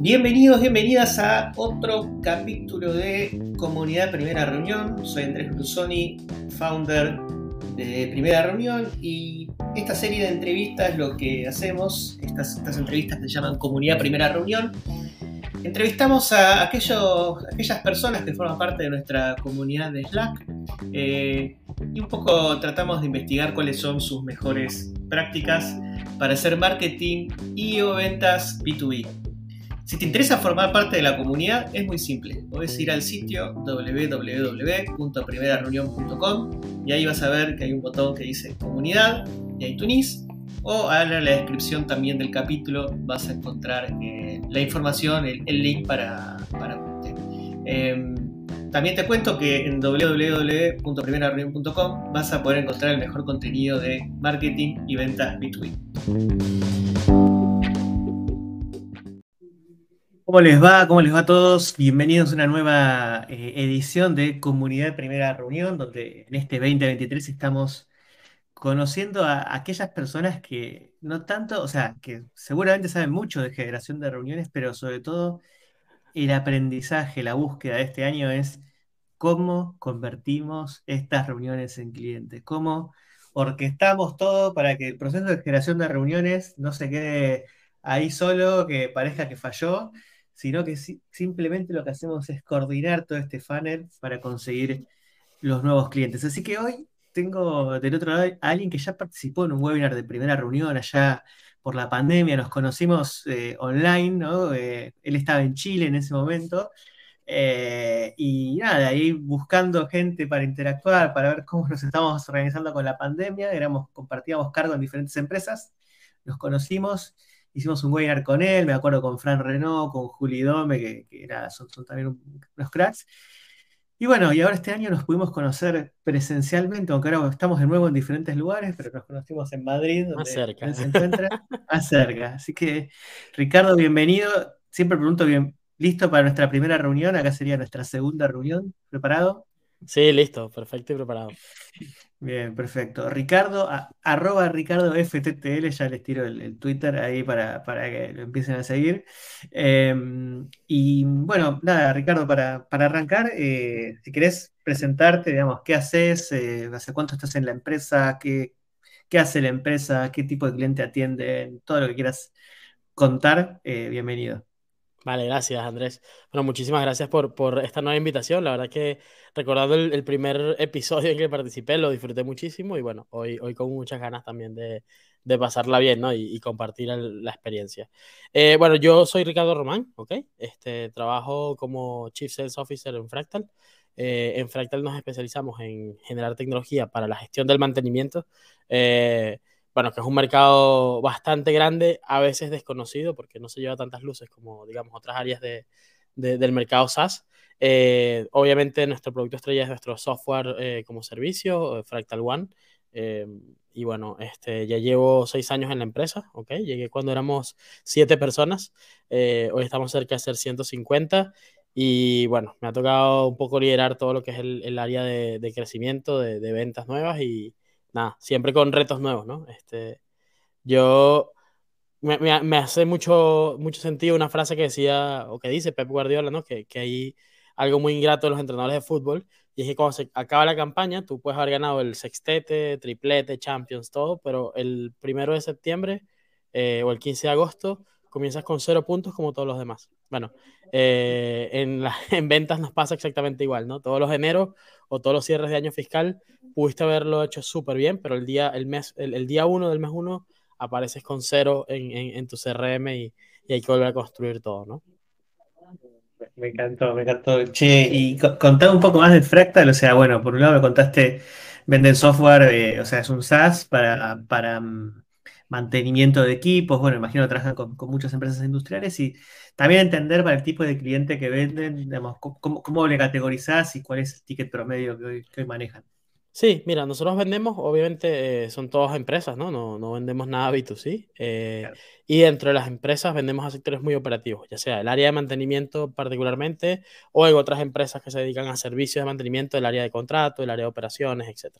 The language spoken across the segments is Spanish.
Bienvenidos, bienvenidas a otro capítulo de Comunidad Primera Reunión. Soy Andrés Brusoni, founder de Primera Reunión y esta serie de entrevistas lo que hacemos, estas, estas entrevistas se llaman Comunidad Primera Reunión. Entrevistamos a aquellos, aquellas personas que forman parte de nuestra comunidad de Slack eh, y un poco tratamos de investigar cuáles son sus mejores prácticas para hacer marketing y o ventas B2B. Si te interesa formar parte de la comunidad, es muy simple. Puedes ir al sitio www.primerareunión.com y ahí vas a ver que hay un botón que dice comunidad y ahí tunís. O en la descripción también del capítulo vas a encontrar eh, la información, el, link para, para eh, también te cuento que en www.primerareunión.com vas a poder encontrar el mejor contenido de marketing y ventas B2B. ¿Cómo les va? ¿Cómo les va a todos? Bienvenidos a una nueva eh, edición de Comunidad Primera Reunión, donde en este 2023 estamos conociendo a aquellas personas que no tanto, o sea, que seguramente saben mucho de generación de reuniones, pero sobre todo el aprendizaje, la búsqueda de este año es cómo convertimos estas reuniones en clientes, cómo orquestamos todo para que el proceso de generación de reuniones no se quede ahí solo, que parezca que falló, sino que simplemente lo que hacemos es coordinar todo este funnel para conseguir los nuevos clientes. Así que hoy tengo del otro lado a alguien que ya participó en un webinar de primera reunión allá por la pandemia, nos conocimos eh, online, ¿no? Eh, él estaba en Chile en ese momento. Eh, y nada, ahí buscando gente para interactuar, para ver cómo nos estamos organizando con la pandemia, éramos, compartíamos cargo en diferentes empresas, nos conocimos hicimos un webinar con él, me acuerdo con Fran Renault, con Juli Dome, que, era, son, también unos cracks. Y bueno, y ahora este año nos pudimos conocer presencialmente, aunque ahora estamos de nuevo en diferentes lugares, pero nos conocimos en Madrid, donde más cerca. se encuentra, más cerca. Así que, Ricardo, bienvenido. Siempre pregunto bien, ¿listo para nuestra primera reunión? Acá sería nuestra segunda reunión. ¿Preparado? Sí, listo, perfecto y preparado. Bien, perfecto. Ricardo, arroba Ricardo FTTL, ya les tiro el, Twitter ahí para, que lo empiecen a seguir. Em, y bueno, nada, Ricardo, para, arrancar, eh, si querés presentarte, digamos, qué haces, eh, hace cuánto estás en la empresa, qué, qué hace la empresa, qué tipo de cliente atienden, todo lo que quieras contar, eh, bienvenido. Vale, gracias Andrés. Bueno, muchísimas gracias por, por esta nueva invitación. La verdad que recordando el, primer episodio en que participé, lo disfruté muchísimo y bueno, hoy, hoy con muchas ganas también de, de pasarla bien ¿no? y, compartir la experiencia. Eh, bueno, yo soy Ricardo Román, ¿ok? Este, trabajo como Chief Sales Officer en Fractal. Eh, en Fractal nos especializamos en generar tecnología para la gestión del mantenimiento. Eh, bueno, que es un mercado bastante grande, a veces desconocido, porque no se lleva tantas luces como, digamos, otras áreas de, del mercado SaaS. Eh, obviamente, nuestro producto estrella es nuestro software eh, como servicio, eh, Fractal One. y bueno, este, ya llevo seis años en la empresa, ¿ok? Llegué cuando éramos siete personas, hoy estamos cerca de ser 150 y bueno, me ha tocado un poco liderar todo lo que es el, el área de, de crecimiento, de, de, ventas nuevas y, nada, siempre con retos nuevos, ¿no? Este, yo me, me, hace mucho, mucho sentido una frase que decía, o que dice Pep Guardiola, ¿no? Que, que hay algo muy ingrato de los entrenadores de fútbol, y es que cuando se acaba la campaña, tú puedes haber ganado el sextete, triplete, champions, todo, pero el primero de septiembre eh, o el 15 de agosto comienzas con cero puntos como todos los demás. Bueno, eh, en, en ventas nos pasa exactamente igual, ¿no? Todos los enero o todos los cierres de año fiscal pudiste haberlo hecho súper bien, pero el día, el mes, el, día uno del mes uno apareces con cero en, en, tu CRM y, y, hay que volver a construir todo, ¿no? Me encantó, me encantó. Che, y contame un poco más de Fractal, o sea, bueno, por un lado me contaste, venden software, eh, o sea, es un SaaS para, para mm, mantenimiento de equipos, bueno, imagino que trabajan con, con, muchas empresas industriales y también entender para el tipo de cliente que venden, digamos, cómo, cómo le categorizás y cuál es el ticket promedio que hoy, que hoy manejan. Sí, mira, nosotros vendemos, obviamente eh, son todas empresas, ¿no? No, no vendemos nada B2C. Eh, y dentro de las empresas vendemos a sectores muy operativos, ya sea el área de mantenimiento particularmente, o en otras empresas que se dedican a servicios de mantenimiento, el área de contrato, el área de operaciones, etc.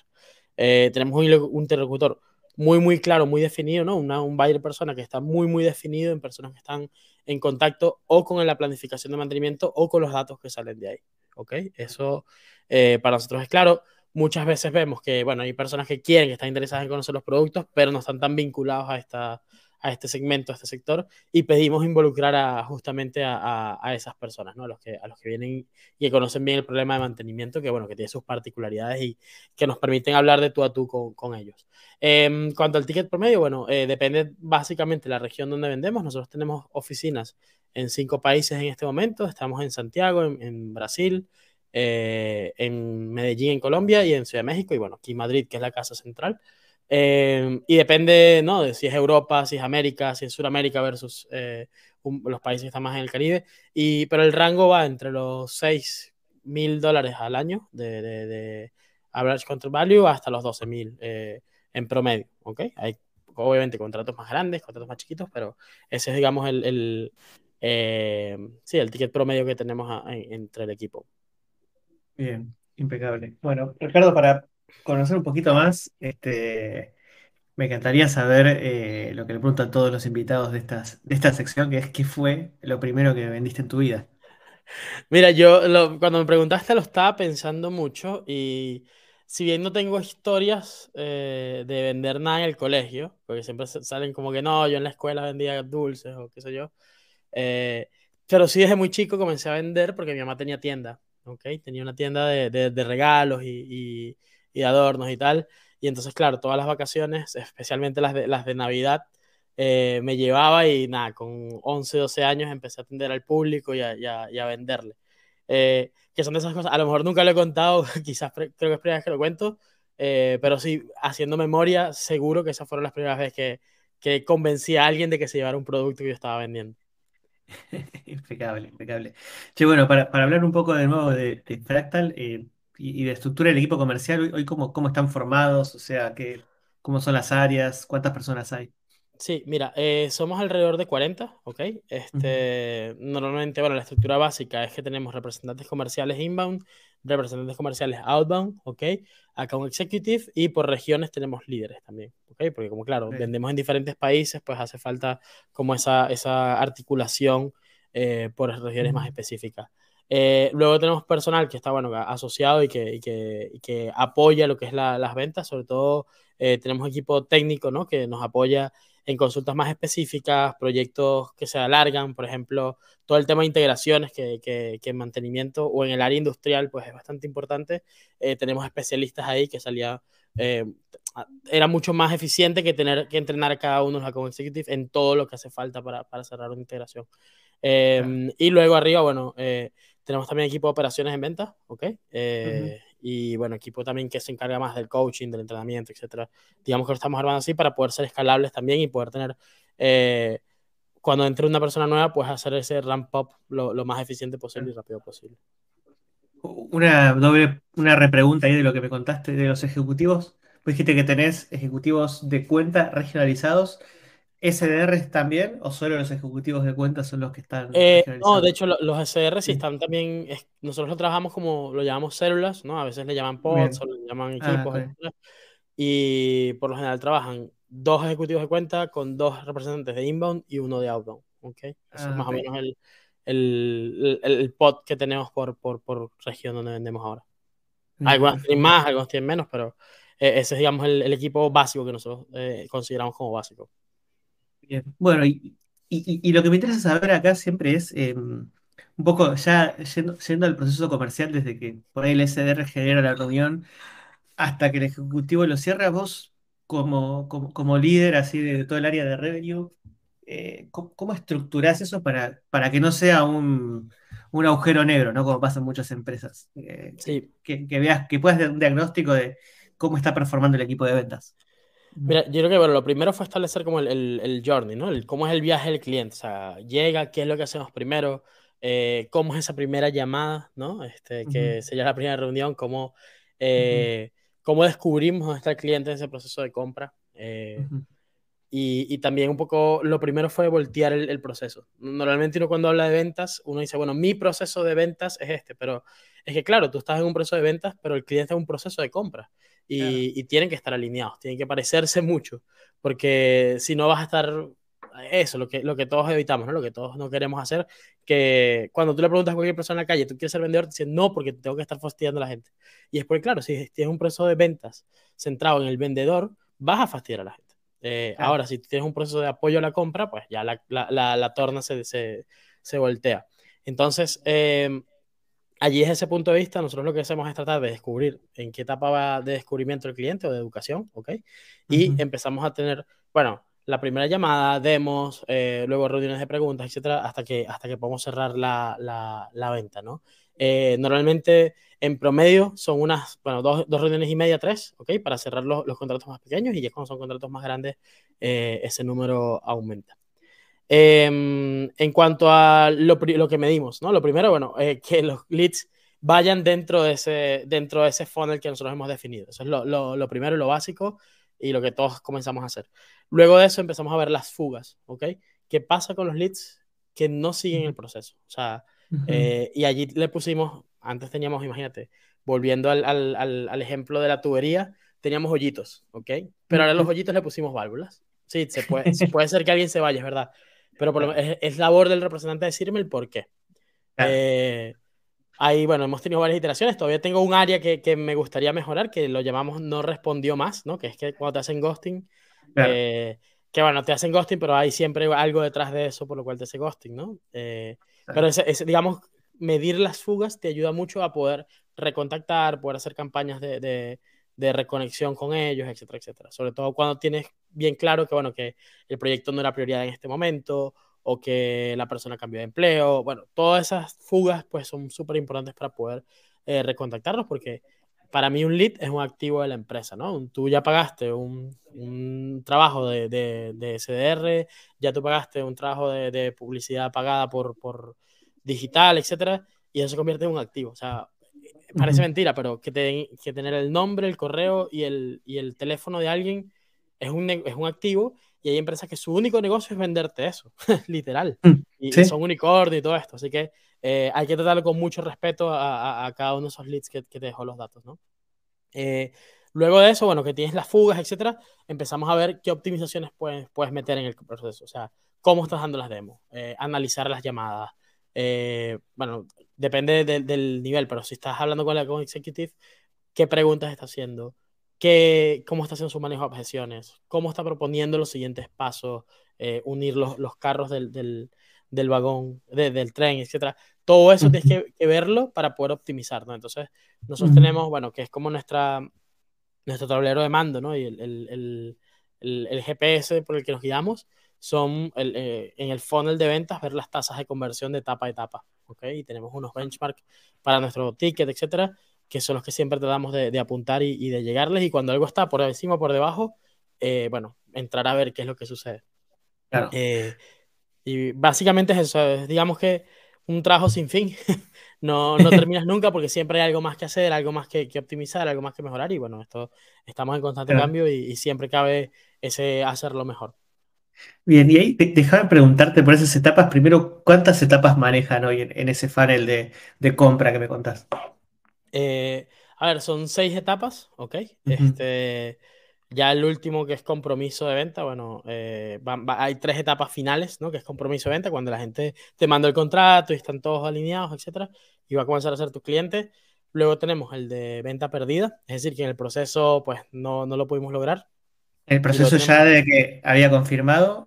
Eh, tenemos un, un interlocutor muy, muy claro, muy definido, ¿no? Una, un buyer persona que está muy, muy definido en personas que están en contacto o con la planificación de mantenimiento o con los datos que salen de ahí. ¿Ok? Eso eh, para nosotros es claro. Muchas veces vemos que, bueno, hay personas que quieren, que están interesadas en conocer los productos, pero no están tan vinculados a esta, a este segmento, a este sector, y pedimos involucrar a, justamente a, esas personas. A los, que, vienen y conocen bien el problema de mantenimiento, que bueno, que tiene sus particularidades y que nos permiten hablar de tú a tú con, ellos. Eh, cuanto al ticket promedio, bueno, eh, depende básicamente de la región donde vendemos. Nosotros tenemos oficinas en cinco países en este momento. Estamos en Santiago, en, en Brasil, eh, en Medellín, en Colombia y en Ciudad de México, y bueno, aquí Madrid, que es la casa central. Eh, y depende, ¿no? De si es Europa, si es América, si es Sudamérica versus eh, los países que están más en el Caribe. Y, pero el rango va entre los 6 mil dólares al año de, de, average contract value hasta los 12 mil eh, en promedio, ¿ok? Hay obviamente contratos más grandes, contratos más chiquitos, pero ese es, digamos, el, el eh, sí, el ticket promedio que tenemos entre el equipo. Bien, impecable. Bueno, Ricardo, para conocer un poquito más, este, me encantaría saber eh, lo que le pregunto a todos los invitados de, estas, de esta sección, que es ¿qué fue lo primero que vendiste en tu vida? Mira, yo lo, cuando me preguntaste lo estaba pensando mucho y si bien no tengo historias eh, de vender nada en el colegio, porque siempre salen como que no, yo en la escuela vendía dulces o qué sé yo, eh, pero sí desde muy chico comencé a vender porque mi mamá tenía tienda, ¿ok? Tenía una tienda de, de, de regalos y, y y adornos y tal. Y entonces, claro, todas las vacaciones, especialmente las de, las de Navidad, eh, me llevaba y nada, con 11, 12 años empecé a atender al público y a, y a, y a venderle. Eh, que son de esas cosas, a lo mejor nunca lo he contado, quizás creo que es primera vez que lo cuento, eh, pero sí, haciendo memoria, seguro que esas fueron las primeras veces que, que convencí a alguien de que se llevara un producto que yo estaba vendiendo. impecable, impecable. Che, bueno, para, para, hablar un poco de nuevo de, de Fractal, eh, y, de estructura del equipo comercial, hoy, hoy cómo, cómo, están formados, o sea, qué, cómo son las áreas, cuántas personas hay. Sí, mira, eh, somos alrededor de 40, ¿ok? Este, uh -huh. Normalmente, bueno, la estructura básica es que tenemos representantes comerciales inbound, representantes comerciales outbound, ¿ok? Account executive y por regiones tenemos líderes también, ¿ok? Porque como claro, vendemos en diferentes países, pues hace falta como esa, esa articulación eh, por regiones uh -huh. más específicas. Eh, luego tenemos personal que está bueno, asociado y que, y que, y que apoya lo que es la, las ventas, sobre todo eh, tenemos equipo técnico ¿no? que nos apoya en consultas más específicas, proyectos que se alargan, por ejemplo, todo el tema de integraciones que, que, que en mantenimiento o en el área industrial pues es bastante importante. Eh, tenemos especialistas ahí que salía, eh, era mucho más eficiente que tener que entrenar a cada uno de los account executive en todo lo que hace falta para, para cerrar una integración. Claro. Y luego arriba, bueno, tenemos también equipo de operaciones en venta, ¿ok? Eh, uh -huh. Y bueno, equipo también que se encarga más del coaching, del entrenamiento, etcétera. Digamos que lo estamos armando así para poder ser escalables también y poder tener, eh, cuando entre una persona nueva, pues hacer ese ramp up lo, lo más eficiente posible y rápido posible. Una doble, una repregunta ahí de lo que me contaste de los ejecutivos. Pues dijiste que tenés ejecutivos de cuenta regionalizados. ¿SDRs también o solo los ejecutivos de cuentas son los que están? Eh, no, de hecho lo, los SDRs sí están también, es, nosotros lo trabajamos como, lo llamamos células, ¿no? A veces le llaman pods o le llaman equipos. Ah, okay. Y por lo general trabajan dos ejecutivos de cuenta con dos representantes de inbound y uno de outbound, ¿ok? Eso ah, es más okay. o menos el, el, el, el, pod que tenemos por, por, por región donde vendemos ahora. Algunos tienen más, algunos tienen menos, pero eh, ese es, digamos, el, el, equipo básico que nosotros eh, consideramos como básico. Bien. Bueno, y, y, y, lo que me interesa saber acá siempre es eh, un poco ya yendo, yendo, al proceso comercial desde que por ahí el SDR genera la reunión hasta que el ejecutivo lo cierra, vos como, como, como líder así de, todo el área de revenue, eh, ¿cómo, ¿cómo, estructurás eso para, para que no sea un, un agujero negro, ¿no? Como pasa en muchas empresas? Eh, sí. que, que, veas, que puedas dar un diagnóstico de cómo está performando el equipo de ventas. Mira, yo creo que bueno, lo primero fue establecer como el, el, el journey, ¿no? El, cómo es el viaje del cliente, o sea, llega, qué es lo que hacemos primero, eh, cómo es esa primera llamada, ¿no? Este, que uh -huh. sería la primera reunión, cómo, eh, uh -huh. cómo descubrimos dónde está el cliente en ese proceso de compra. Eh, uh -huh. y, y, también un poco, lo primero fue voltear el, el, proceso. Normalmente uno cuando habla de ventas, uno dice, bueno, mi proceso de ventas es este, pero es que claro, tú estás en un proceso de ventas, pero el cliente es un proceso de compra y, y, tienen que estar alineados, tienen que parecerse mucho, porque si no vas a estar eso, lo que, lo que todos evitamos, ¿no? Lo que todos no queremos hacer, que cuando tú le preguntas a cualquier persona en la calle, ¿tú quieres ser vendedor? Te dicen, no, porque tengo que estar fastidiando a la gente. Y es porque, claro, si tienes un proceso de ventas centrado en el vendedor, vas a fastidiar a la gente. Eh, ahora, si tienes un proceso de apoyo a la compra, pues ya la, la, la, torna se, se, se, voltea. Entonces, eh, allí desde ese punto de vista, nosotros lo que hacemos es tratar de descubrir en qué etapa va de descubrimiento el cliente o de educación, ¿ok? Y empezamos a tener, bueno, la primera llamada, demos, eh, luego reuniones de preguntas, etcétera, hasta que, hasta que podamos cerrar la, la, la venta, ¿no? Eh, normalmente, en promedio, son unas, bueno, dos, dos, reuniones y media, tres, ¿ok? Para cerrar los, los contratos más pequeños y ya cuando son contratos más grandes, eh, ese número aumenta. Eh, en cuanto a lo, lo, que medimos, ¿no? Lo primero, bueno, eh, que los leads vayan dentro de, ese, dentro de ese funnel que nosotros hemos definido. Eso es lo, lo, lo, primero y lo básico y lo que todos comenzamos a hacer. Luego de eso empezamos a ver las fugas, ¿ok? ¿Qué pasa con los leads que no siguen el proceso? O sea, uh -huh. eh, y allí le pusimos, antes teníamos, imagínate, volviendo al, al, al, al, ejemplo de la tubería, teníamos hoyitos, ¿ok? Pero ahora los hoyitos le pusimos válvulas. Sí, se puede, puede ser que alguien se vaya, es verdad pero por lo, es, es, labor del representante decirme el por qué. Claro. Eh, ahí, bueno, hemos tenido varias iteraciones. Todavía tengo un área que, que, me gustaría mejorar, que lo llamamos no respondió más, ¿no? Que es que cuando te hacen ghosting, claro. eh, que bueno, te hacen ghosting, pero hay siempre algo detrás de eso por lo cual te hace ghosting, ¿no? Eh, claro. Pero, ese, ese, digamos, medir las fugas te ayuda mucho a poder recontactar, poder hacer campañas de, de, de reconexión con ellos, etcétera, etcétera. Sobre todo cuando tienes bien claro que, bueno, que el proyecto no era prioridad en este momento o que la persona cambió de empleo. Bueno, todas esas fugas pues son súper importantes para poder eh, recontactarlos porque para mí un lead es un activo de la empresa, ¿no? Tú ya pagaste un, un trabajo de, de, SDR, ya tú pagaste un trabajo de, de publicidad pagada por, por, digital, etcétera, y eso se convierte en un activo. O sea, parece uh -huh. mentira, pero que, te, que, tener el nombre, el correo y el, y el teléfono de alguien es un, es un activo y hay empresas que su único negocio es venderte eso, literal. Mm, y, ¿Sí? y, son unicornio y todo esto. Así que eh, hay que tratarlo con mucho respeto a, a, a, cada uno de esos leads que, que te dejó los datos, ¿no? Eh, luego de eso, bueno, que tienes las fugas, etcétera, empezamos a ver qué optimizaciones puedes, puedes meter en el proceso. O sea, cómo estás dando las demos, eh, analizar las llamadas. Eh, bueno, depende de, del nivel, pero si estás hablando con la con executive, ¿qué preguntas está haciendo? que, cómo está haciendo su manejo de objeciones, cómo está proponiendo los siguientes pasos, eh, unir los, los carros del, del, del vagón, de, del tren, etcétera. Todo eso uh -huh. tienes que, que, verlo para poder optimizar, ¿no? Entonces, nosotros uh -huh. tenemos, bueno, que es como nuestra, nuestro tablero de mando, ¿no? Y el, el, el, el GPS por el que nos guiamos son eh, en el funnel de ventas ver las tasas de conversión de etapa a etapa, ¿ok? Y tenemos unos benchmarks para nuestro ticket, etcétera, que son los que siempre tratamos de, de apuntar y, y, de llegarles, y cuando algo está por encima o por debajo, eh, bueno, entrar a ver qué es lo que sucede. Claro. Eh, y básicamente es eso, es, digamos que un trabajo sin fin, no, no terminas nunca porque siempre hay algo más que hacer, algo más que, que, optimizar, algo más que mejorar, y bueno, esto estamos en constante claro. cambio y, y, siempre cabe ese hacerlo mejor. Bien, y ahí déjame preguntarte por esas etapas, primero, ¿cuántas etapas manejan hoy en, en ese funnel de, de compra que me contás? Eh, a ver, son seis etapas, ¿ok? Este, ya el último que es compromiso de venta, bueno, eh, va, hay tres etapas finales, ¿no? Que es compromiso de venta, cuando la gente te manda el contrato y están todos alineados, etcétera, y va a comenzar a ser tu cliente. Luego tenemos el de venta perdida, es decir, que en el proceso, pues, no, no lo pudimos lograr. ¿El proceso ya de que había confirmado?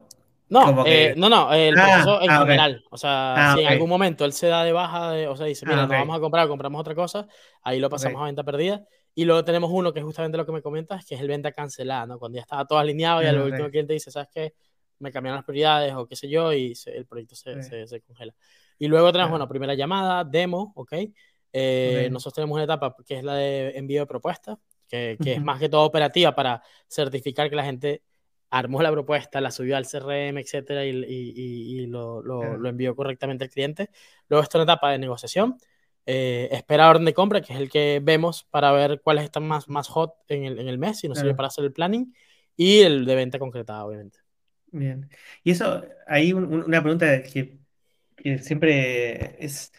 No, que... eh, no, no, el ah, proceso en ah, general. Okay. O sea, ah, si okay. en algún momento él se da de baja, de, o sea, dice, mira, okay. no vamos a comprar, compramos otra cosa, ahí lo pasamos a venta perdida. Y luego tenemos uno que es justamente lo que me comentas, que es el venta cancelada, ¿no? Cuando ya estaba todo alineado y al último cliente dice, ¿sabes qué? Me cambiaron las prioridades o qué sé yo, y se, el proyecto se, se, se, congela. Y luego tenemos, bueno, primera llamada, demo, ¿ok? Eh, nosotros tenemos una etapa que es la de envío de propuestas, que, que uh -huh. es más que todo operativa para certificar que la gente armó la propuesta, la subió al CRM, etcétera, y, y, y lo, lo, lo, envió correctamente al cliente. Luego está una etapa de negociación, eh, espera orden de compra, que es el que vemos para ver cuáles están más, más hot en el, en el mes y nos sirve para hacer el planning, y el de venta concretada, obviamente. Bien. Y eso, hay un, una pregunta que, que, siempre es,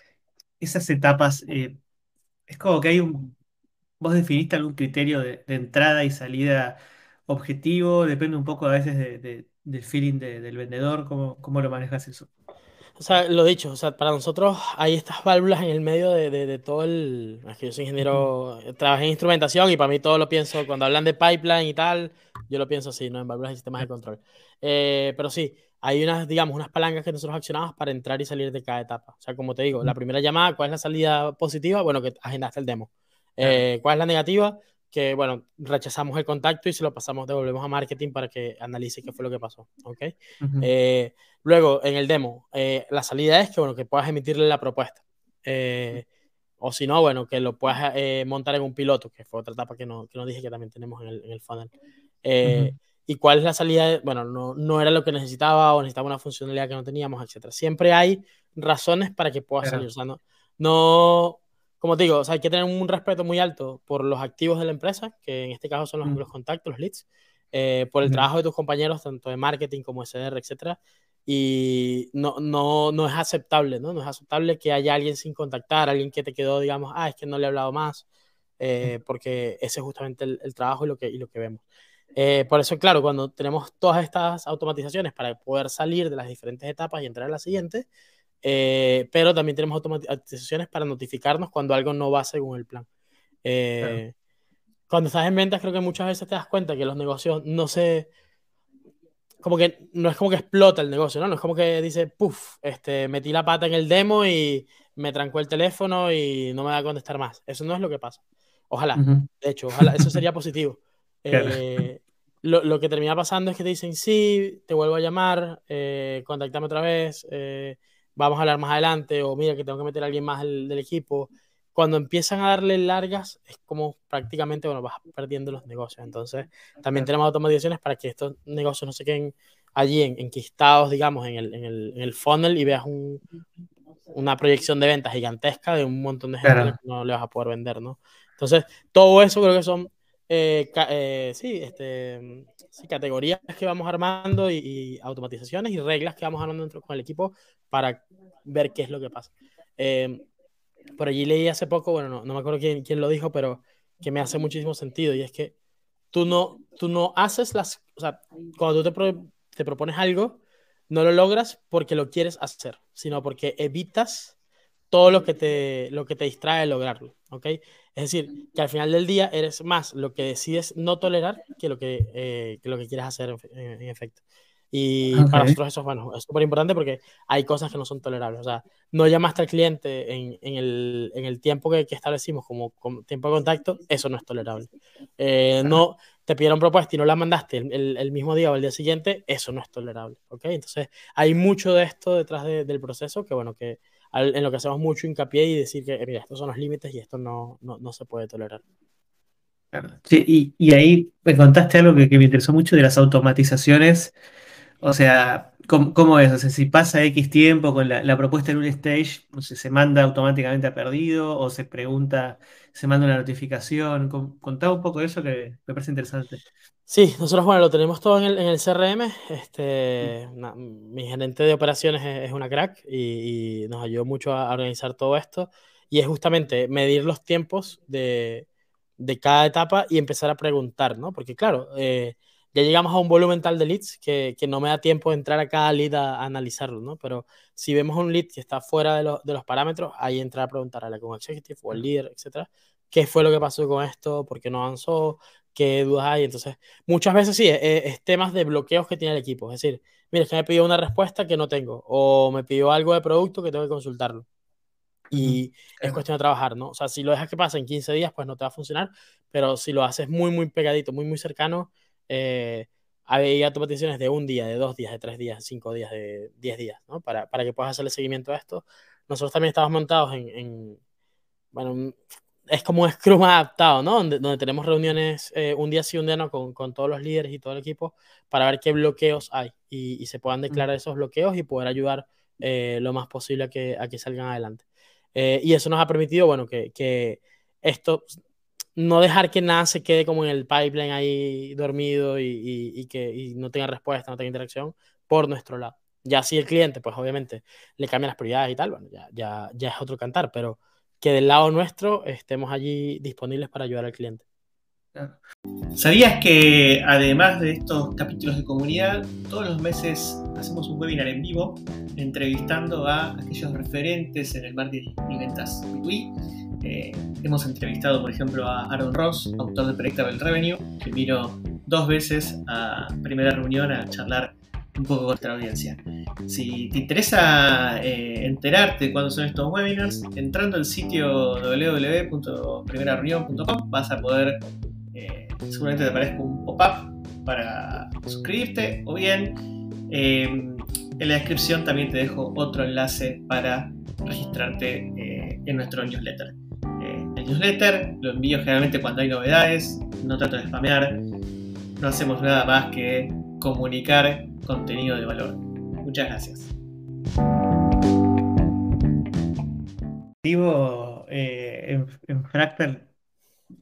esas etapas, eh, es como que hay un, vos definiste algún criterio de, de entrada y salida objetivo, depende un poco a veces de, de, del feeling del vendedor? ¿Cómo, cómo lo manejas eso? O sea, lo dicho, o sea, para nosotros hay estas válvulas en el medio de, de, todo el... Es que yo soy ingeniero, trabajé en instrumentación y para mí todo lo pienso, cuando hablan de pipeline y tal, yo lo pienso así, ¿no? En válvulas y sistemas de control. Eh, pero sí, hay unas, digamos, unas palancas que nosotros accionamos para entrar y salir de cada etapa. O sea, como te digo, la primera llamada, ¿cuál es la salida positiva? Bueno, que agendaste el demo. Eh, ¿Cuál es la negativa? Que, bueno, rechazamos el contacto y se lo pasamos, devolvemos a marketing para que analice qué fue lo que pasó. ¿Ok? eh, Luego, en el demo, eh, la salida es que, bueno, que puedas emitirle la propuesta. Eh, o si no, bueno, que lo puedas eh, montar en un piloto, que fue otra etapa que no, que no dije que también tenemos en el, en el funnel. ¿Y cuál es la salida? Bueno, no, no, era lo que necesitaba o necesitaba una funcionalidad que no teníamos, etc. Siempre hay razones para que pueda salir. O sea, no, no, como te digo, o sea, hay que tener un respeto muy alto por los activos de la empresa, que en este caso son los, los contactos, los leads, por el trabajo de tus compañeros, tanto de marketing como SDR, etcétera, y no, no, no es aceptable, ¿no? No es aceptable que haya alguien sin contactar, alguien que te quedó, digamos, ah, es que no le he hablado más, eh, porque ese es justamente el, el, trabajo y lo que, y lo que vemos. Eh, por eso, claro, cuando tenemos todas estas automatizaciones para poder salir de las diferentes etapas y entrar a la siguiente, eh, pero también tenemos automatizaciones para notificarnos cuando algo no va según el plan. Claro. Cuando estás en ventas, creo que muchas veces te das cuenta que los negocios no se como que no es como que explota el negocio, ¿no? No es como que dice, puff, este, metí la pata en el demo y me trancó el teléfono y no me va a contestar más. Eso no es lo que pasa. Ojalá, de hecho, ojalá, eso sería positivo. Eh, lo, lo, que termina pasando es que te dicen, sí, te vuelvo a llamar, eh, contactame otra vez, eh, vamos a hablar más adelante, o mira que tengo que meter a alguien más del, del equipo cuando empiezan a darle largas, es como prácticamente, bueno, vas perdiendo los negocios. Entonces, también tenemos automatizaciones para que estos negocios no se queden allí en, enquistados, digamos, en el, en, el, en el, funnel y veas un, una proyección de ventas gigantesca de un montón de gente claro. que no le vas a poder vender, ¿no? Entonces, todo eso creo que son, eh, eh, sí, este, sí, categorías que vamos armando y, y, automatizaciones y reglas que vamos armando dentro con el equipo para ver qué es lo que pasa. Eh, por allí leí hace poco, bueno, no, no me acuerdo quién, quién, lo dijo, pero que me hace muchísimo sentido y es que tú no, tú no haces las, o sea, cuando tú te, pro, te propones algo, no lo logras porque lo quieres hacer, sino porque evitas todo lo que te, lo que te distrae de lograrlo, ¿ok? Es decir, que al final del día eres más lo que decides no tolerar que lo que, eh, que, lo que quieres hacer en, en efecto. Y okay. para nosotros eso bueno, es súper importante porque hay cosas que no son tolerables. O sea, no llamaste al cliente en, en, el, en el, tiempo que, que, establecimos como, como, tiempo de contacto, eso no es tolerable. Eh, no te pidieron propuesta y no la mandaste el, el, el, mismo día o el día siguiente, eso no es tolerable. ¿okay? Entonces, hay mucho de esto detrás de, del proceso que, bueno, que en lo que hacemos mucho hincapié y decir que, estos son los límites y esto no, no, no se puede tolerar. Sí, y, y, ahí me contaste algo que, que me interesó mucho de las automatizaciones. O sea, ¿cómo, ¿cómo, es? O sea, si pasa X tiempo con la, la, propuesta en un stage, no sé, se manda automáticamente a perdido o se pregunta, se manda una notificación. Contaba un poco de eso que me parece interesante. Sí, nosotros, bueno, lo tenemos todo en el, en el CRM. Este, una, mi gerente de operaciones es, es una crack y, y, nos ayudó mucho a organizar todo esto. Y es justamente medir los tiempos de, de cada etapa y empezar a preguntar, ¿no? Porque, claro, eh, ya llegamos a un volumen tal de leads que, que, no me da tiempo de entrar a cada lead a, a, analizarlo, ¿no? Pero si vemos un lead que está fuera de, lo, de los parámetros, ahí entrar a preguntar a la con executive o al líder, etcétera, qué fue lo que pasó con esto, por qué no avanzó, qué dudas hay. Entonces, muchas veces sí, es, es temas de bloqueos que tiene el equipo. Es decir, mira, es que me pidió una respuesta que no tengo, o me pidió algo de producto que tengo que consultarlo. Y es cuestión de trabajar, ¿no? O sea, si lo dejas que pase en 15 días, pues no te va a funcionar, pero si lo haces muy, muy pegadito, muy, muy cercano, eh, hay automatizaciones de un día, de dos días, de tres días, de cinco días, de diez días, ¿no? Para, para que puedas hacerle seguimiento a esto. Nosotros también estamos montados en, en bueno, es como un Scrum adaptado, ¿no? Donde, donde tenemos reuniones eh, un día sí, un día no, con, con, todos los líderes y todo el equipo para ver qué bloqueos hay y, y se puedan declarar esos bloqueos y poder ayudar eh, lo más posible a que, a que salgan adelante. Eh, y eso nos ha permitido, bueno, que, que esto no dejar que nada se quede como en el pipeline ahí dormido y, y, y que y no tenga respuesta, no tenga interacción por nuestro lado. Ya si el cliente, pues obviamente le cambia las prioridades y tal, bueno, ya, ya, ya es otro cantar, pero que del lado nuestro estemos allí disponibles para ayudar al cliente. ¿Sabías que además de estos capítulos de comunidad, todos los meses hacemos un webinar en vivo entrevistando a aquellos referentes en el marketing y ventas eh, hemos entrevistado, por ejemplo, a Aaron Ross, autor de Predictable Revenue, que vino dos veces a primera reunión a charlar un poco nuestra audiencia. Si te interesa eh, enterarte cuándo son estos webinars, entrando al sitio www.primerareunión.com vas a poder seguramente te aparezca un pop-up para suscribirte o bien eh, en la descripción también te dejo otro enlace para registrarte eh, en nuestro newsletter. Eh, el newsletter lo envío generalmente cuando hay novedades, no trato de spamear, no hacemos nada más que comunicar contenido de valor. Muchas gracias. en, en Fractal,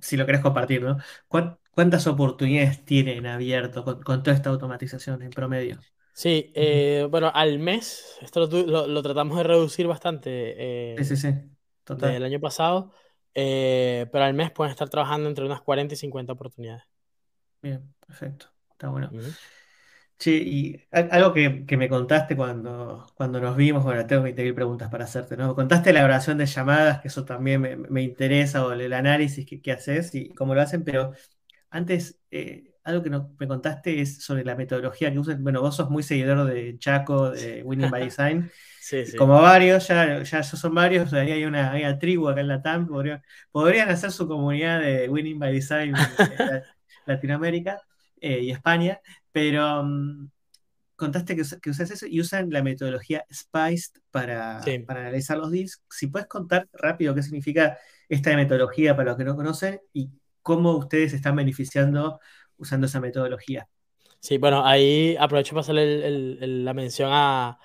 si lo querés compartir, ¿no? ¿Cuántas oportunidades tienen abierto con, toda esta automatización en promedio? Sí, eh, bueno, al mes, esto lo, tratamos de reducir bastante sí, sí, sí, total. el año pasado, eh, pero al mes pueden estar trabajando entre unas 40 y 50 oportunidades. Bien, perfecto, está bueno. Sí, y algo que, me contaste cuando, cuando nos vimos, bueno, tengo 20.000 preguntas para hacerte, ¿no? Contaste la oración de llamadas, que eso también me, interesa, o el análisis que, que haces y cómo lo hacen, pero antes, eh, algo que me contaste es sobre la metodología que usan. Bueno, vos sos muy seguidor de Chaco, de Winning by Design. sí, sí. Como varios, ya, ya son varios, ahí hay una, hay tribu acá en la TAM, podrían, hacer su comunidad de Winning by Design en Latinoamérica eh, y España, pero mm, contaste que, que, usas eso y usan la metodología SPICed para, para analizar los deals. Si puedes contar rápido qué significa esta metodología para los que no conocen y cómo ustedes están beneficiando usando esa metodología. Sí, bueno, ahí aprovecho para hacerle la mención a,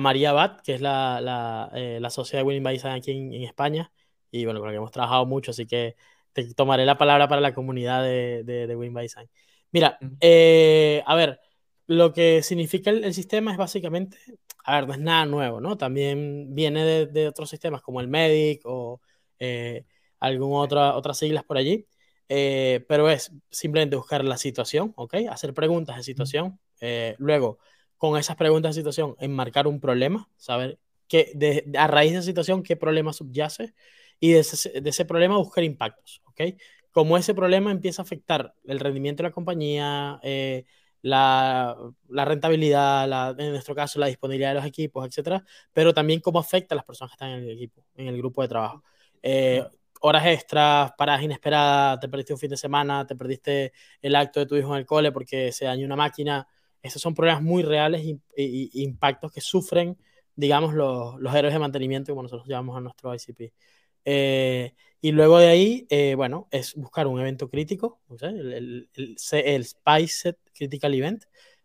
María Bat, que es la, la, eh, socia de Winning by Design aquí en, España, y bueno, con la que hemos trabajado mucho, así que te tomaré la palabra para la comunidad de, de, Winning by Design. Mira, eh, a ver, lo que significa el, sistema es básicamente, a ver, no es nada nuevo, ¿no? También viene de, otros sistemas como el MEDIC o eh, algún otra, otras siglas por allí. Eh, pero es simplemente buscar la situación, ¿ok? Hacer preguntas de situación. Eh, luego, con esas preguntas de situación, enmarcar un problema, saber que a raíz de esa situación qué problema subyace y de ese, problema buscar impactos, ¿ok? Como ese problema empieza a afectar el rendimiento de la compañía, eh, la, la, rentabilidad, en nuestro caso la disponibilidad de los equipos, etcétera, pero también cómo afecta a las personas que están en el equipo, en el grupo de trabajo horas extras, paradas inesperadas, te perdiste un fin de semana, te perdiste el acto de tu hijo en el cole porque se dañó una máquina. Esos son problemas muy reales e impactos que sufren, digamos, los, los, héroes de mantenimiento, como nosotros llamamos a nuestro ICP. Eh, y luego de ahí, eh, bueno, es buscar un evento crítico, el, el, el, el Spice Critical Event,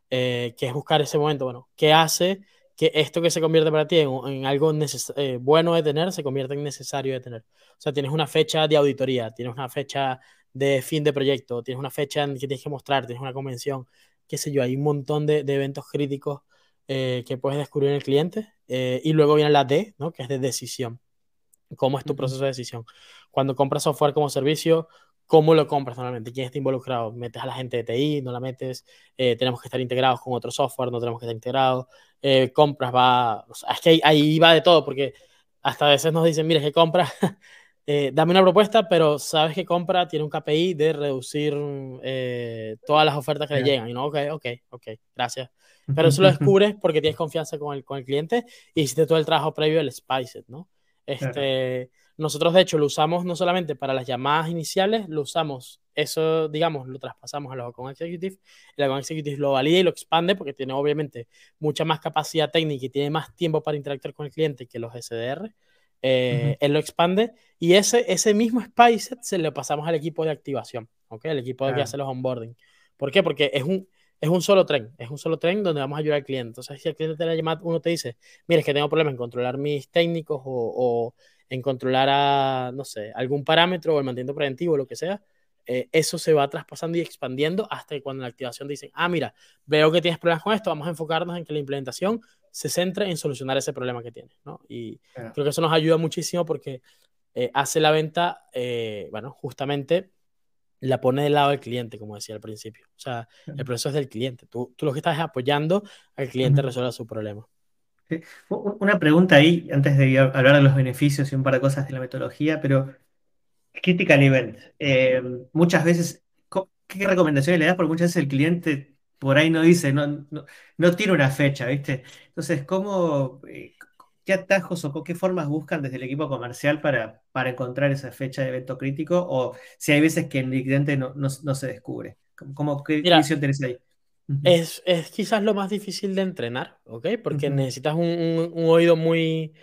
eh, que es buscar ese momento, bueno, ¿qué hace que esto que se convierte para ti en, algo eh, bueno de tener se convierte en necesario de tener. O sea, tienes una fecha de auditoría, tienes una fecha de fin de proyecto, tienes una fecha en que tienes que mostrar, tienes una convención, qué sé yo, hay un montón de, eventos críticos eh, que puedes descubrir en el cliente. Y luego viene la D, ¿no? que es de decisión. ¿Cómo es tu proceso de decisión? Cuando compras software como servicio, ¿Cómo lo compras normalmente? ¿Quién está involucrado? ¿Metes a la gente de TI? ¿No la metes? Eh, ¿Tenemos que estar integrados con otro software? ¿No tenemos que estar integrados? Eh, ¿Compras? Va... es que ahí, va de todo, porque hasta a veces nos dicen, mire, que compra, eh, dame una propuesta, pero sabes que compra tiene un KPI de reducir todas las ofertas que le llegan. Y no, ok, ok, ok, gracias. Pero eso lo descubres porque tienes confianza con el, con el cliente y hiciste todo el trabajo previo del Spice, ¿no? Este... Nosotros, de hecho, lo usamos no solamente para las llamadas iniciales, lo usamos, eso, digamos, lo traspasamos a los Account Executive. El Account Executive lo valida y lo expande porque tiene, obviamente, mucha más capacidad técnica y tiene más tiempo para interactuar con el cliente que los SDR. Eh, él lo expande y ese, ese mismo Spice se lo pasamos al equipo de activación, ¿ok? El equipo que hace los onboarding. ¿Por qué? Porque es un, es un solo tren, es un solo tren donde vamos a ayudar al cliente. Entonces, si el cliente te la llama, uno te dice, mire, es que tengo problemas en controlar mis técnicos o, o en controlar a, no sé, algún parámetro o el mantenimiento preventivo, lo que sea, eh, eso se va traspasando y expandiendo hasta que cuando en la activación dicen, ah, mira, veo que tienes problemas con esto, vamos a enfocarnos en que la implementación se centre en solucionar ese problema que tienes, ¿no? Y creo que eso nos ayuda muchísimo porque eh, hace la venta, eh, bueno, justamente la pone del lado del cliente, como decía al principio. O sea, el proceso es del cliente. Tú, tú lo que estás es apoyando al cliente a resolver su problema. Una pregunta ahí, antes de hablar de los beneficios y un par de cosas de la metodología, pero Critical Event. Eh, muchas veces, ¿qué recomendaciones le das? Porque muchas veces el cliente por ahí no dice, no, no, tiene una fecha, ¿viste? Entonces, ¿cómo, eh, qué atajos o qué formas buscan desde el equipo comercial para, para encontrar esa fecha de evento crítico? O si hay veces que el cliente no, no, se descubre. ¿Cómo, ¿Qué visión tenés ahí? Es, quizás lo más difícil de entrenar, ¿ok? Porque necesitas un, oído muy,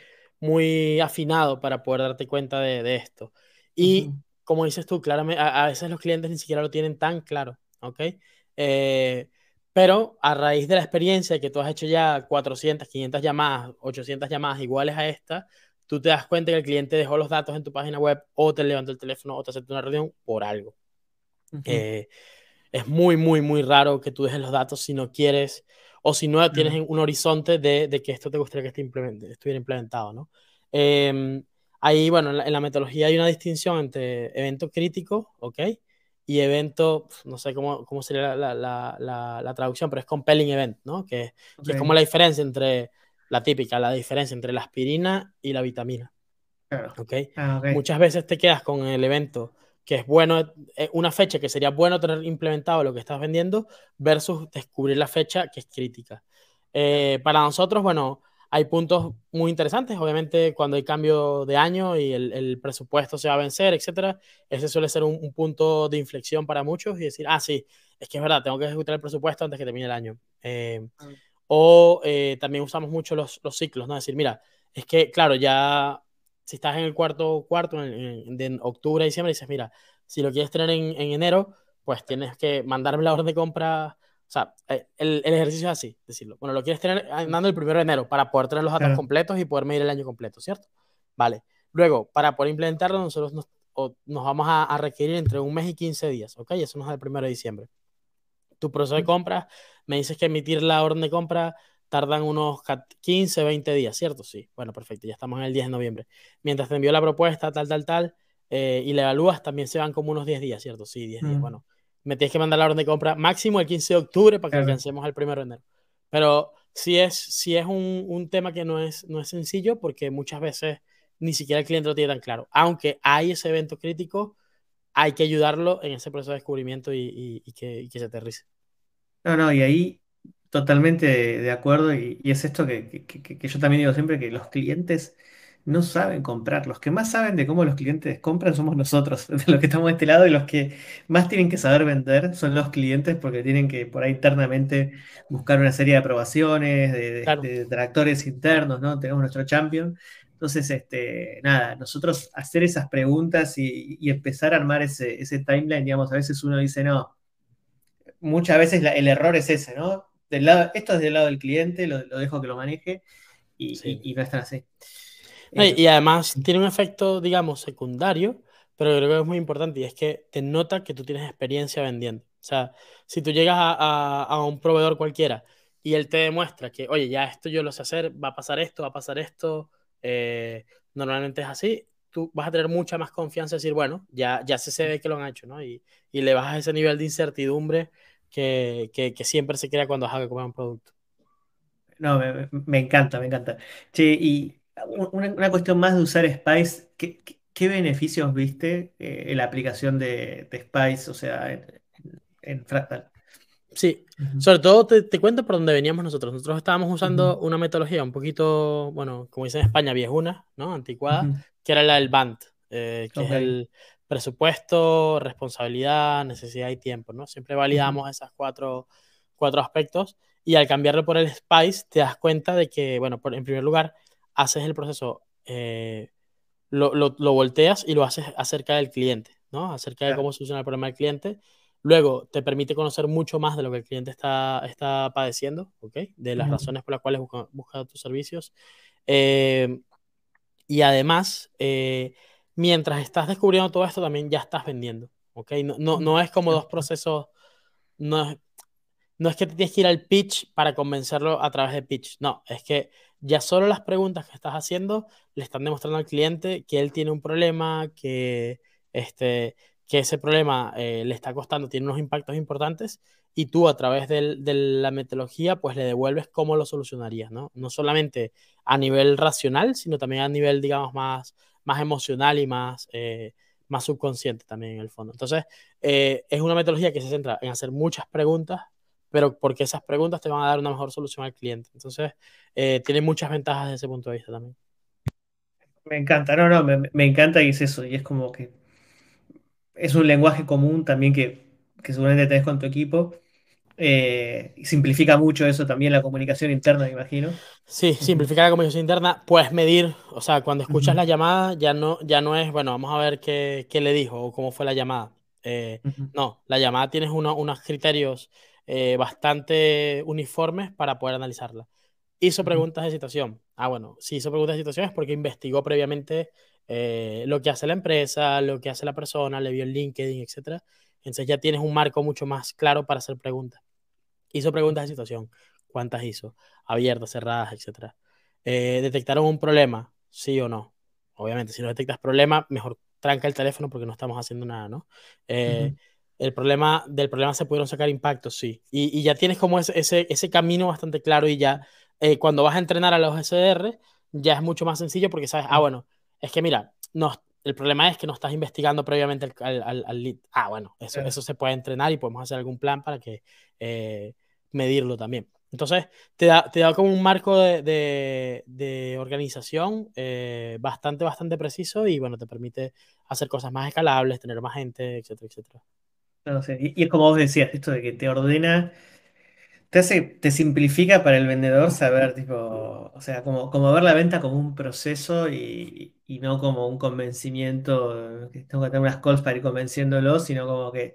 muy afinado para poder darte cuenta de, esto. Y como dices tú, claramente, a, veces los clientes ni siquiera lo tienen tan claro, ¿ok? Eh, pero a raíz de la experiencia que tú has hecho ya 400, 500 llamadas, 800 llamadas iguales a esta, tú te das cuenta que el cliente dejó los datos en tu página web o te levantó el teléfono o te aceptó una reunión por algo es muy, muy, muy raro que tú dejes los datos si no quieres o si no tienes un horizonte de, de, que esto te gustaría que esté estuviera implementado, ¿no? Em, ahí, bueno, en la, metodología hay una distinción entre evento crítico, ¿ok? Y evento, no sé cómo, cómo sería la, la, la, traducción, pero es compelling event, ¿no? Que, que, es como la diferencia entre, la típica, la diferencia entre la aspirina y la vitamina. Claro. ¿Okay? Ah, ¿ok? Muchas veces te quedas con el evento que es bueno, eh, una fecha que sería bueno tener implementado lo que estás vendiendo versus descubrir la fecha que es crítica. Eh, para nosotros, bueno, hay puntos muy interesantes, obviamente cuando hay cambio de año y el, presupuesto se va a vencer, etcétera, ese suele ser un, punto de inflexión para muchos y decir, ah, sí, es que es verdad, tengo que ejecutar el presupuesto antes que termine el año. Eh, ah. o también usamos mucho los, los ciclos, ¿no? Decir, mira, es que, claro, ya si estás en el cuarto cuarto, en, de octubre, diciembre, dices, mira, si lo quieres tener en, enero, pues tienes que mandarme la orden de compra. O sea, eh, el, ejercicio es así, decirlo. Bueno, lo quieres tener andando el primero de enero para poder tener los datos completos y poder medir el año completo, ¿cierto? Vale. Luego, para poder implementarlo, nosotros nos, nos vamos a, requerir entre un mes y 15 días, ¿ok? Eso nos da el primero de diciembre. Tu proceso de compra, me dices que emitir la orden de compra tardan unos 15, 20 días, ¿cierto? Sí. Bueno, perfecto, ya estamos en el 10 de noviembre. Mientras te envió la propuesta, tal, tal, tal, eh, y la evalúas, también se van como unos 10 días, ¿cierto? Sí, 10 días. Bueno, me tienes que mandar la orden de compra máximo el 15 de octubre para que alcancemos el 1 de enero. Pero sí es, sí es un, un, tema que no es, no es sencillo porque muchas veces ni siquiera el cliente lo tiene tan claro. Aunque hay ese evento crítico, hay que ayudarlo en ese proceso de descubrimiento y, y, que, y que se aterrice. No, no, y ahí Totalmente de, acuerdo y, es esto que, yo también digo siempre, que los clientes no saben comprar. Los que más saben de cómo los clientes compran somos nosotros, de los que estamos de este lado y los que más tienen que saber vender son los clientes porque tienen que por ahí internamente buscar una serie de aprobaciones, de, tractores internos, ¿no? Tenemos nuestro champion. Entonces, este, nada, nosotros hacer esas preguntas y, empezar a armar ese, ese timeline, digamos, a veces uno dice, no, muchas veces el error es ese, ¿no? lado, esto es del lado del cliente, lo, dejo que lo maneje y, no es así. Y además tiene un efecto, digamos, secundario, pero creo que es muy importante y es que te nota que tú tienes experiencia vendiendo. O sea, si tú llegas a, un proveedor cualquiera y él te demuestra que, oye, ya esto yo lo sé hacer, va a pasar esto, va a pasar esto, eh, normalmente es así, tú vas a tener mucha más confianza en decir, bueno, ya, ya se ve que lo han hecho, ¿no? Y, y le bajas ese nivel de incertidumbre que, siempre se crea cuando haga comer un producto. No, me, encanta, me encanta. Che, y una, cuestión más de usar Spice, ¿qué, beneficios viste eh, en la aplicación de, Spice, o sea, en, Fractal? Sí, sobre todo te, cuento por dónde veníamos nosotros. Nosotros estábamos usando una metodología un poquito, bueno, como dicen en España, viejuna, ¿no? Anticuada, que era la del BANT, eh, que es el presupuesto, responsabilidad, necesidad y tiempo, ¿no? Siempre validamos esos cuatro, cuatro aspectos y al cambiarlo por el SPICE te das cuenta de que, bueno, en primer lugar, haces el proceso, eh, lo, lo, volteas y lo haces acerca del cliente, ¿no? Acerca de cómo soluciona el problema del cliente. Luego te permite conocer mucho más de lo que el cliente está, está padeciendo, ¿ok? De las razones por las cuales busca, busca tus servicios. Eh, y además, eh, mientras estás descubriendo todo esto, también ya estás vendiendo. ¿ok? No, no, no es como dos procesos, no es, no es que te tienes que ir al pitch para convencerlo a través de pitch, no, es que ya solo las preguntas que estás haciendo le están demostrando al cliente que él tiene un problema, que, este, que ese problema eh, le está costando, tiene unos impactos importantes y tú a través de, la metodología pues le devuelves cómo lo solucionarías, ¿no? No solamente a nivel racional, sino también a nivel, digamos, más, más emocional y más, eh, más subconsciente también en el fondo. Entonces, eh, es una metodología que se centra en hacer muchas preguntas, pero porque esas preguntas te van a dar una mejor solución al cliente. Entonces, eh, tiene muchas ventajas desde ese punto de vista también. Me encanta, no, no, me, me encanta y es eso, y es como que es un lenguaje común también que, que seguramente tenés con tu equipo. Eh, simplifica mucho eso también la comunicación interna, me imagino. Sí, simplifica la comunicación interna, puedes medir, o sea, cuando escuchas ujú, la llamada ya no, ya no es, bueno, vamos a ver qué, qué le dijo o cómo fue la llamada. Eh, no, la llamada tienes uno- unos criterios eh, bastante uniformes para poder analizarla. Hizo preguntas de situación. Ah, bueno, si hizo preguntas de situación es porque investigó previamente eh, lo que hace la empresa, lo que hace la persona, le vio el LinkedIn, etcétera. Entonces ya tienes un marco mucho más claro para hacer preguntas. Hizo preguntas de situación. ¿Cuántas hizo? Abiertas, cerradas, etcétera. Eh, ¿detectaron un problema? ¿Sí o no? Obviamente, si no detectas problema, mejor tranca el teléfono porque no estamos haciendo nada, ¿no? Eh, el problema, del problema se pudieron sacar impactos, sí. Y, y ya tienes como ese, ese, ese, camino bastante claro y ya eh, cuando vas a entrenar a los SDR, ya es mucho más sencillo porque sabes, ah, bueno, es que mira, no, el problema es que no estás investigando previamente al, al, al lead. Ah, bueno, eso, eso se puede entrenar y podemos hacer algún plan para que eh, medirlo también. Entonces, te da, te da como un marco de, de, de organización eh, bastante, bastante preciso y bueno, te permite hacer cosas más escalables, tener más gente, etcétera, etcétera. Y, es como vos decías, esto de que te ordena, te hace, te simplifica para el vendedor saber, tipo, o sea, como, como ver la venta como un proceso y, y no como un convencimiento, que tengo que tener unas calls para ir convenciéndolo, sino como que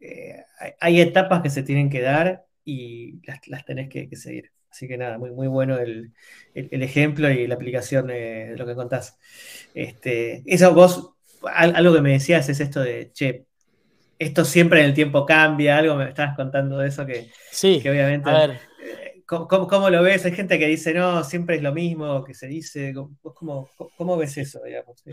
eh, hay, etapas que se tienen que dar y las, las tenés que, seguir. Así que nada, muy, muy bueno el, el- ejemplo y la aplicación de, de lo que contás. Este, eso vos, al- algo que me decías es esto de, che, esto siempre en el tiempo cambia, algo me estabas contando de eso que, que Sí, a obviamente, ver, eh, ¿cómo, cómo- lo ves? Hay gente que dice, no, siempre es lo mismo que se dice. ¿Vos cómo, cómo, ves eso, digamos? Sí.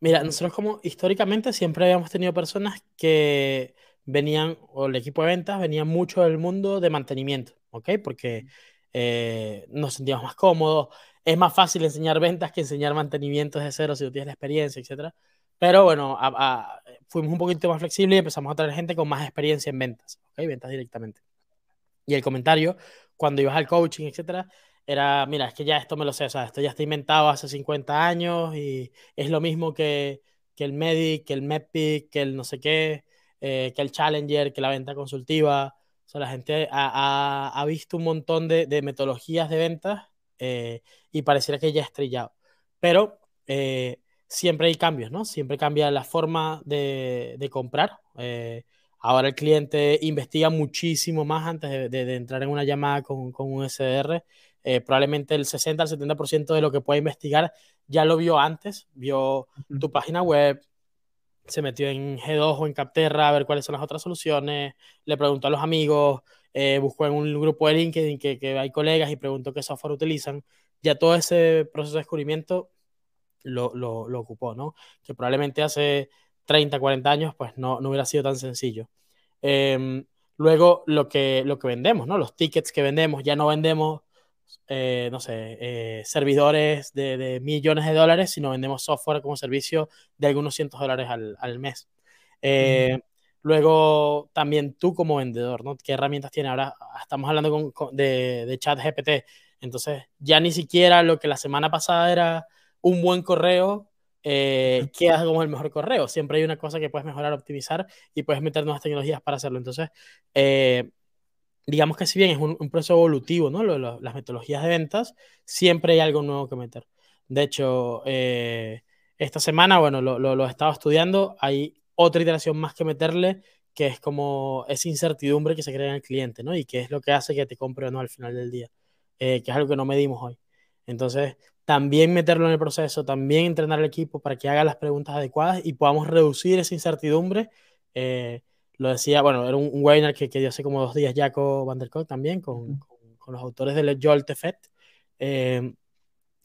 Mira, nosotros como históricamente siempre habíamos tenido personas que venían, o el equipo de ventas venía mucho del mundo de mantenimiento, ¿ok? Porque eh, nos sentíamos más cómodos, es más fácil enseñar ventas que enseñar mantenimiento desde cero si tú tienes la experiencia, etcétera. Pero bueno, a- a- fuimos un poquito más flexibles y empezamos a traer gente con más experiencia en ventas, ¿ok? Ventas directamente. Y el comentario, cuando ibas al coaching, etcétera, era, mira, es que ya esto me lo sé, o sea, esto ya está inventado hace 50 años y es lo mismo que, que el Medic, que el MEPIC, que el no sé qué, eh, que el Challenger, que la venta consultiva. O sea, la gente ha, ha, ha visto un montón de, de metodologías de ventas eh, y pareciera que ya es trillado. Pero eh, siempre hay cambios, ¿no? Siempre cambia la forma de, de comprar. Eh, Ahora el cliente investiga muchísimo más antes de, de, de entrar en una llamada con, con un SDR. Eh, probablemente el 60 al 70% de lo que puede investigar ya lo vio antes, vio tu página web, se metió en G2 o en Capterra a ver cuáles son las otras soluciones, le preguntó a los amigos, eh, buscó en un grupo de LinkedIn que, que hay colegas y preguntó qué software utilizan. Ya todo ese proceso de descubrimiento lo, lo, lo ocupó, ¿no? Que probablemente hace 30, 40 años, pues no, no hubiera sido tan sencillo. Eh, luego, lo que, lo que vendemos, ¿no? Los tickets que vendemos, ya no vendemos, eh, no sé, eh, servidores de, de, millones de dólares, sino vendemos software como servicio de algunos cientos de dólares al, al mes. Eh, luego, también tú como vendedor, ¿no? ¿Qué herramientas tienes? Ahora estamos hablando con, con, de, de chat GPT, entonces ya ni siquiera lo que la semana pasada era un buen correo, eh, queda como el mejor correo. Siempre hay una cosa que puedes mejorar, optimizar y puedes meter nuevas tecnologías para hacerlo. Entonces, eh, digamos que si bien es un, un proceso evolutivo, ¿no? Lo, lo, las metodologías de ventas, siempre hay algo nuevo que meter. De hecho, eh, esta semana, bueno, lo, lo, lo he estado estudiando, hay otra iteración más que meterle, que es como esa incertidumbre que se crea en el cliente, ¿no? Y que es lo que hace que te compre o no al final del día, eh, que es algo que no medimos hoy. Entonces, también meterlo en el proceso, también entrenar al equipo para que haga las preguntas adecuadas y podamos reducir esa incertidumbre. Eh, lo decía, bueno, era un, un webinar que, que, dio hace como dos días Jaco Van der Kolk también, con, con, con, los autores del Jolt Effect, eh,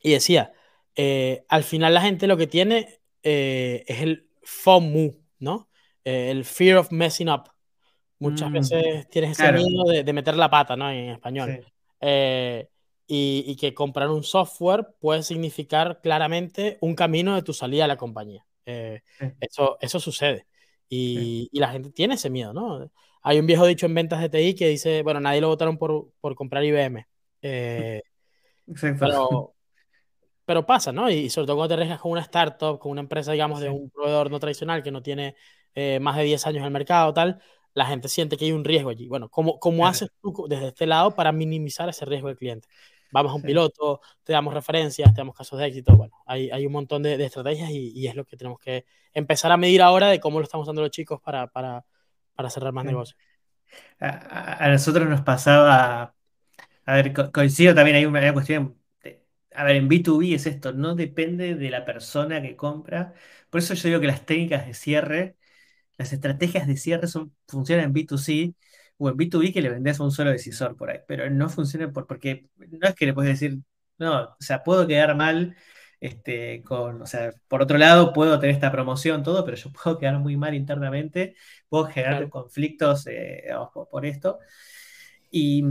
y decía, eh, al final la gente lo que tiene eh, es el FOMO, ¿no? el fear of messing up. Muchas Mm, veces tienes ese claro, miedo de, de meter la pata, ¿no? En español. sí, Eh, y, y que comprar un software puede significar claramente un camino de tu salida a la compañía. Eh, sí, eso, eso sucede. sí, Y, y la gente tiene ese miedo, ¿no? Hay un viejo dicho en ventas de TI que dice, bueno, nadie lo votaron por, por comprar IBM. Eh, exacto. pero, pero pasa, ¿no? Y sobre todo cuando te arriesgas con una startup, con una empresa, digamos, de Sí, un proveedor no tradicional que no tiene eh, más de 10 años en el mercado, tal, la gente siente que hay un riesgo allí. Bueno, ¿cómo, cómo claro, haces tú desde este lado para minimizar ese riesgo del cliente? Vamos a un sí, piloto, te damos referencias, te damos casos de éxito. Bueno, hay, hay un montón de, de estrategias y, y es lo que tenemos que empezar a medir ahora de cómo lo estamos dando los chicos para, para, para cerrar más sí. negocios. A, nosotros nos pasaba, a ver, co- coincido también, hay una, cuestión, a ver, en B2B es esto, no depende de la persona que compra, por eso yo digo que las técnicas de cierre Las estrategias de cierre son, funcionan en B2C o en B2B que le vendés a un solo decisor por ahí, pero no funcionan por, porque no es que le puedes decir, no, o sea, puedo quedar mal este, con, o sea, por otro lado, puedo tener esta promoción, todo, pero yo puedo quedar muy mal internamente, puedo generar Claro. conflictos eh, por, por esto. Y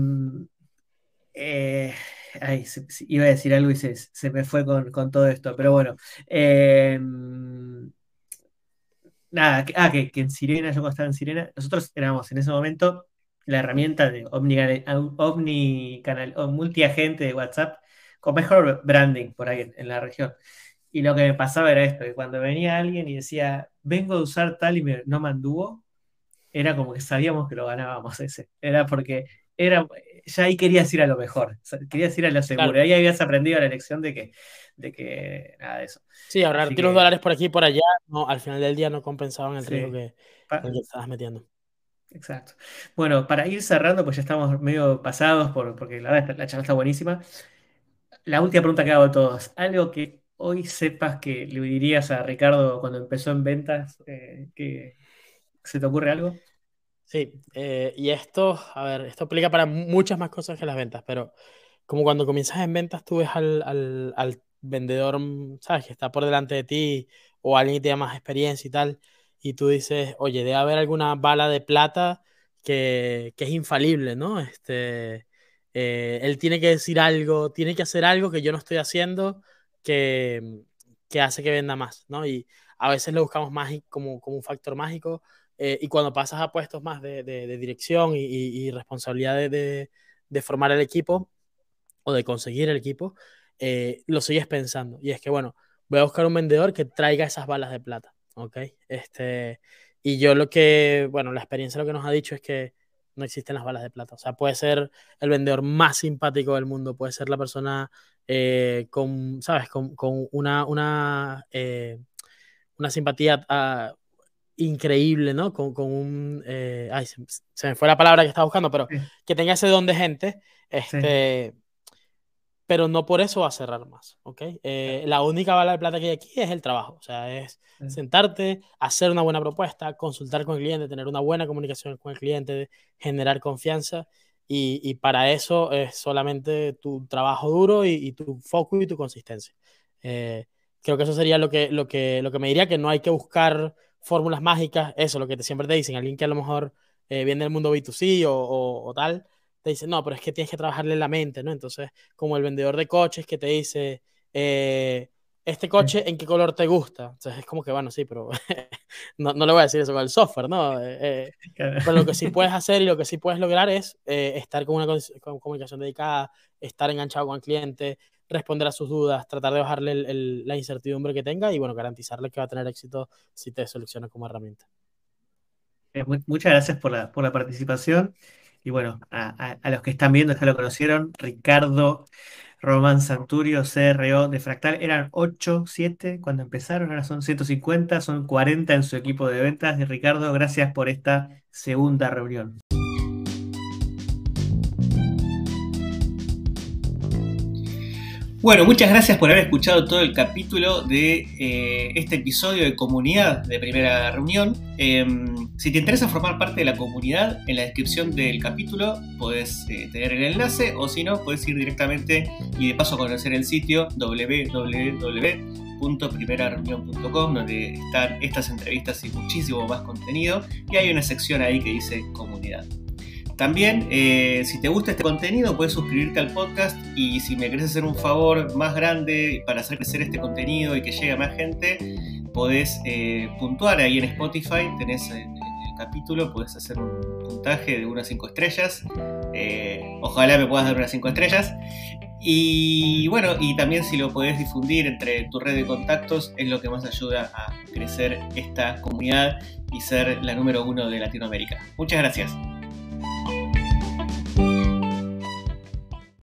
eh, ay, se- se- iba a decir algo y se, se me fue con, con todo esto, pero bueno. eh, Nada, ah, que, en Sirena, yo cuando estaba en Sirena, nosotros éramos en ese momento la herramienta de omnicanal, omnicanal o multiagente de WhatsApp con mejor branding por ahí en, en la región. Y lo que me pasaba era esto, que cuando venía alguien y decía, vengo a usar tal y me, no me anduvo, era como que sabíamos que lo ganábamos ese. Era porque era, ya ahí querías ir a lo mejor, querías ir a lo seguro. Claro. Ahí habías aprendido la lección de que, de que nada de eso. Sí, ahorrarte unos que, dólares por aquí y por allá, no, al final del día no compensaban el riesgo sí. que, Pa- en el que estabas metiendo. Exacto. Bueno, para ir cerrando, pues ya estamos medio pasados por, porque la verdad la charla está buenísima. La última pregunta que hago a todos. ¿Algo que hoy sepas que le dirías a Ricardo cuando empezó en ventas? eh, que, ¿se te ocurre algo? Sí, eh, y esto, a ver, esto aplica para muchas más cosas que las ventas, pero como cuando comienzas en ventas, tú ves al, al, vendedor, mm, ¿sabes? Que está por delante de ti o alguien que tiene más experiencia y tal, y tú dices, oye, debe haber alguna bala de plata que, que es infalible, ¿no? Este, eh, él tiene que decir algo, tiene que hacer algo que yo no estoy haciendo que, que hace que venda más, ¿no? Y a veces lo buscamos más como, como un factor mágico eh, y cuando pasas a puestos más de, de, dirección y, y, responsabilidad de, de, formar el equipo o de conseguir el equipo, eh, lo sigues pensando. Y es que, bueno, voy a buscar un vendedor que traiga esas balas de plata, ¿ok? Este, y yo lo que, bueno, la experiencia lo que nos ha dicho es que no existen las balas de plata. O sea, puede ser el vendedor más simpático del mundo, puede ser la persona eh, con, ¿sabes? Con, con una, una, eh, una simpatía increíble, ¿no? Con, con un... Eh, ay, se, se, me fue la palabra que estaba buscando, pero Sí. que tenga ese don de gente, este, Sí. pero no por eso va a cerrar más, ¿ok? Eh, la única bala de plata que hay aquí es el trabajo, o sea, es Sí. sentarte, hacer una buena propuesta, consultar con el cliente, tener una buena comunicación con el cliente, generar confianza. Y, y para eso es solamente tu trabajo duro y, y tu foco y tu consistencia. Eh, creo que eso sería lo que, lo, que, lo que me diría, que no hay que buscar fórmulas mágicas, eso, lo que te, siempre te dicen, alguien que a lo mejor eh, viene del mundo B2C o, o, o, tal, te dice, no, pero es que tienes que trabajarle la mente, ¿no? Entonces, como el vendedor de coches que te dice, eh, este coche, ¿en qué color te gusta? Entonces es como que, bueno, sí, pero no, no, le voy a decir eso con el software, ¿no? Eh. Pero lo que sí puedes hacer y lo que sí puedes lograr es estar con una con comunicación dedicada, estar enganchado con el cliente, responder a sus dudas, tratar de bajarle el, la incertidumbre que tenga y, bueno, garantizarle que va a tener éxito si te selecciona como herramienta. Eh, muchas gracias por la, participación. Y bueno, a, los que están viendo, ya lo conocieron, Ricardo Román Santurio, CRO de Fractal, eran 8, 7 cuando empezaron, ahora son 150, son 40 en su equipo de ventas. Y Ricardo, gracias por esta segunda reunión. Bueno, muchas gracias por haber escuchado todo el capítulo de eh, este episodio de comunidad de primera reunión. Eh, si te interesa formar parte de la comunidad, en la descripción del capítulo puedes eh, tener el enlace o si no, puedes ir directamente y de paso conocer el sitio www www.primerareunión.com donde están estas entrevistas y muchísimo más contenido y hay una sección ahí que dice comunidad. También, eh, si te gusta este contenido, puedes suscribirte al podcast y si me querés hacer un favor más grande para hacer crecer este contenido y que llegue a más gente, podés eh, puntuar ahí en Spotify, tenés en, el capítulo, puedes hacer un puntaje de unas 5 estrellas. Eh, ojalá me puedas dar unas 5 estrellas. Y bueno, y también si lo podés difundir entre tu red de contactos, es lo que más ayuda a crecer esta comunidad y ser la número uno de Latinoamérica. Muchas gracias.